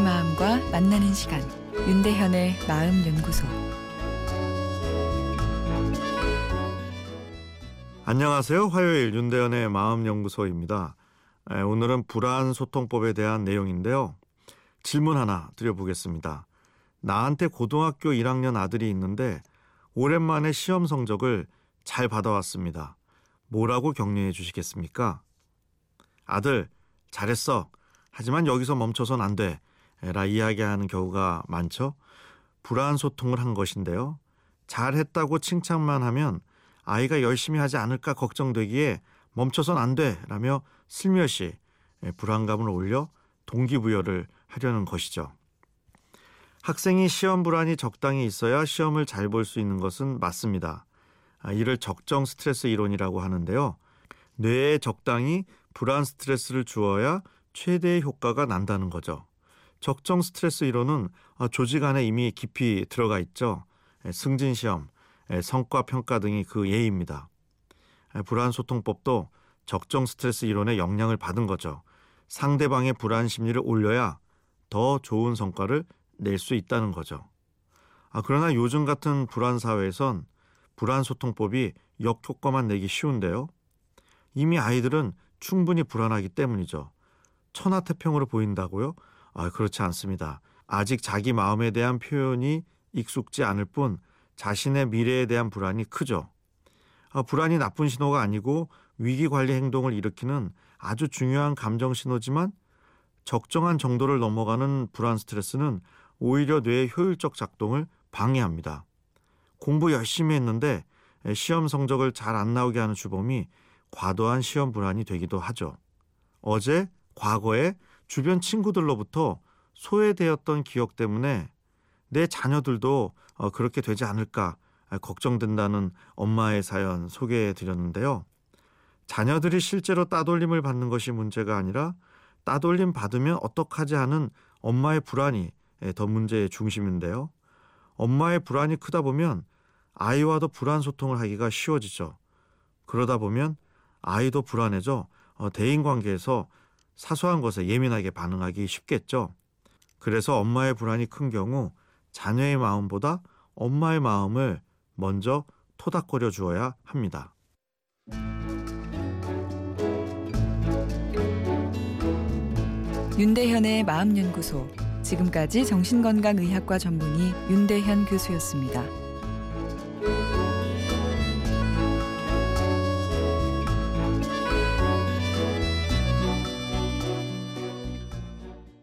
만나는 시간 윤대현의 마음 연구소 안녕하세요. 화요일 윤대현의 마음 연구소입니다. 오늘은 불안 소통법에 대한 내용인데요. 질문 하나 드려보겠습니다. 나한테 고등학교 1학년 아들이 있는데 오랜만에 시험 성적을 잘 받아왔습니다. 뭐라고 격려해 주시겠습니까? 아들, 잘했어. 하지만 여기서 멈춰선 안 돼. 라 이야기하는 경우가 많죠. 불안 소통을 한 것인데요. 잘했다고 칭찬만 하면 아이가 열심히 하지 않을까 걱정되기에 멈춰선 안 돼. 라며 슬며시 불안감을 올려 동기부여를 하려는 것이죠. 학생이 시험 불안이 적당히 있어야 시험을 잘 볼 수 있는 것은 맞습니다. 아, 이를 적정 스트레스 이론이라고 하는데요. 뇌에 적당히 불안 스트레스를 주어야 최대의 효과가 난다는 거죠. 적정 스트레스 이론은 아, 조직 안에 이미 깊이 들어가 있죠. 승진 시험, 성과 평가 등이 그 예입니다. 불안 소통법도 적정 스트레스 이론의 영향을 받은 거죠. 상대방의 불안 심리를 올려야 더 좋은 성과를 낼 수 있다는 거죠. 아, 그러나 요즘 같은 불안 사회에선 불안 소통법이 역효과만 내기 쉬운데요. 이미 아이들은 충분히 불안하기 때문이죠. 천하태평으로 보인다고요? 아, 그렇지 않습니다. 아직 자기 마음에 대한 표현이 익숙지 않을 뿐 자신의 미래에 대한 불안이 크죠. 아, 불안이 나쁜 신호가 아니고 위기 관리 행동을 일으키는 아주 중요한 감정 신호지만 적정한 정도를 넘어가는 불안 스트레스는 오히려 뇌의 효율적 작동을 방해합니다. 공부 열심히 했는데 시험 성적을 잘 안 나오게 하는 주범이 과도한 시험 불안이 되기도 하죠. 어제 과거에 주변 친구들로부터 소외되었던 기억 때문에 내 자녀들도 어, 그렇게 되지 않을까 걱정된다는 엄마의 사연 소개해 드렸는데요. 자녀들이 실제로 따돌림을 받는 것이 문제가 아니라 따돌림 받으면 어떡하지 하는 엄마의 불안이 더 문제의 중심인데요. 엄마의 불안이 크다 보면 아이와도 불안 소통을 하기가 쉬워지죠. 그러다 보면 아이도 불안해져 어, 대인 관계에서 사소한 것에 예민하게 반응하기 쉽겠죠. 그래서 엄마의 불안이 큰 경우 자녀의 마음보다 엄마의 마음을 먼저 토닥거려 주어야 합니다. 윤대현의 마음연구소 지금까지 정신건강의학과 전문의 윤대현 교수였습니다.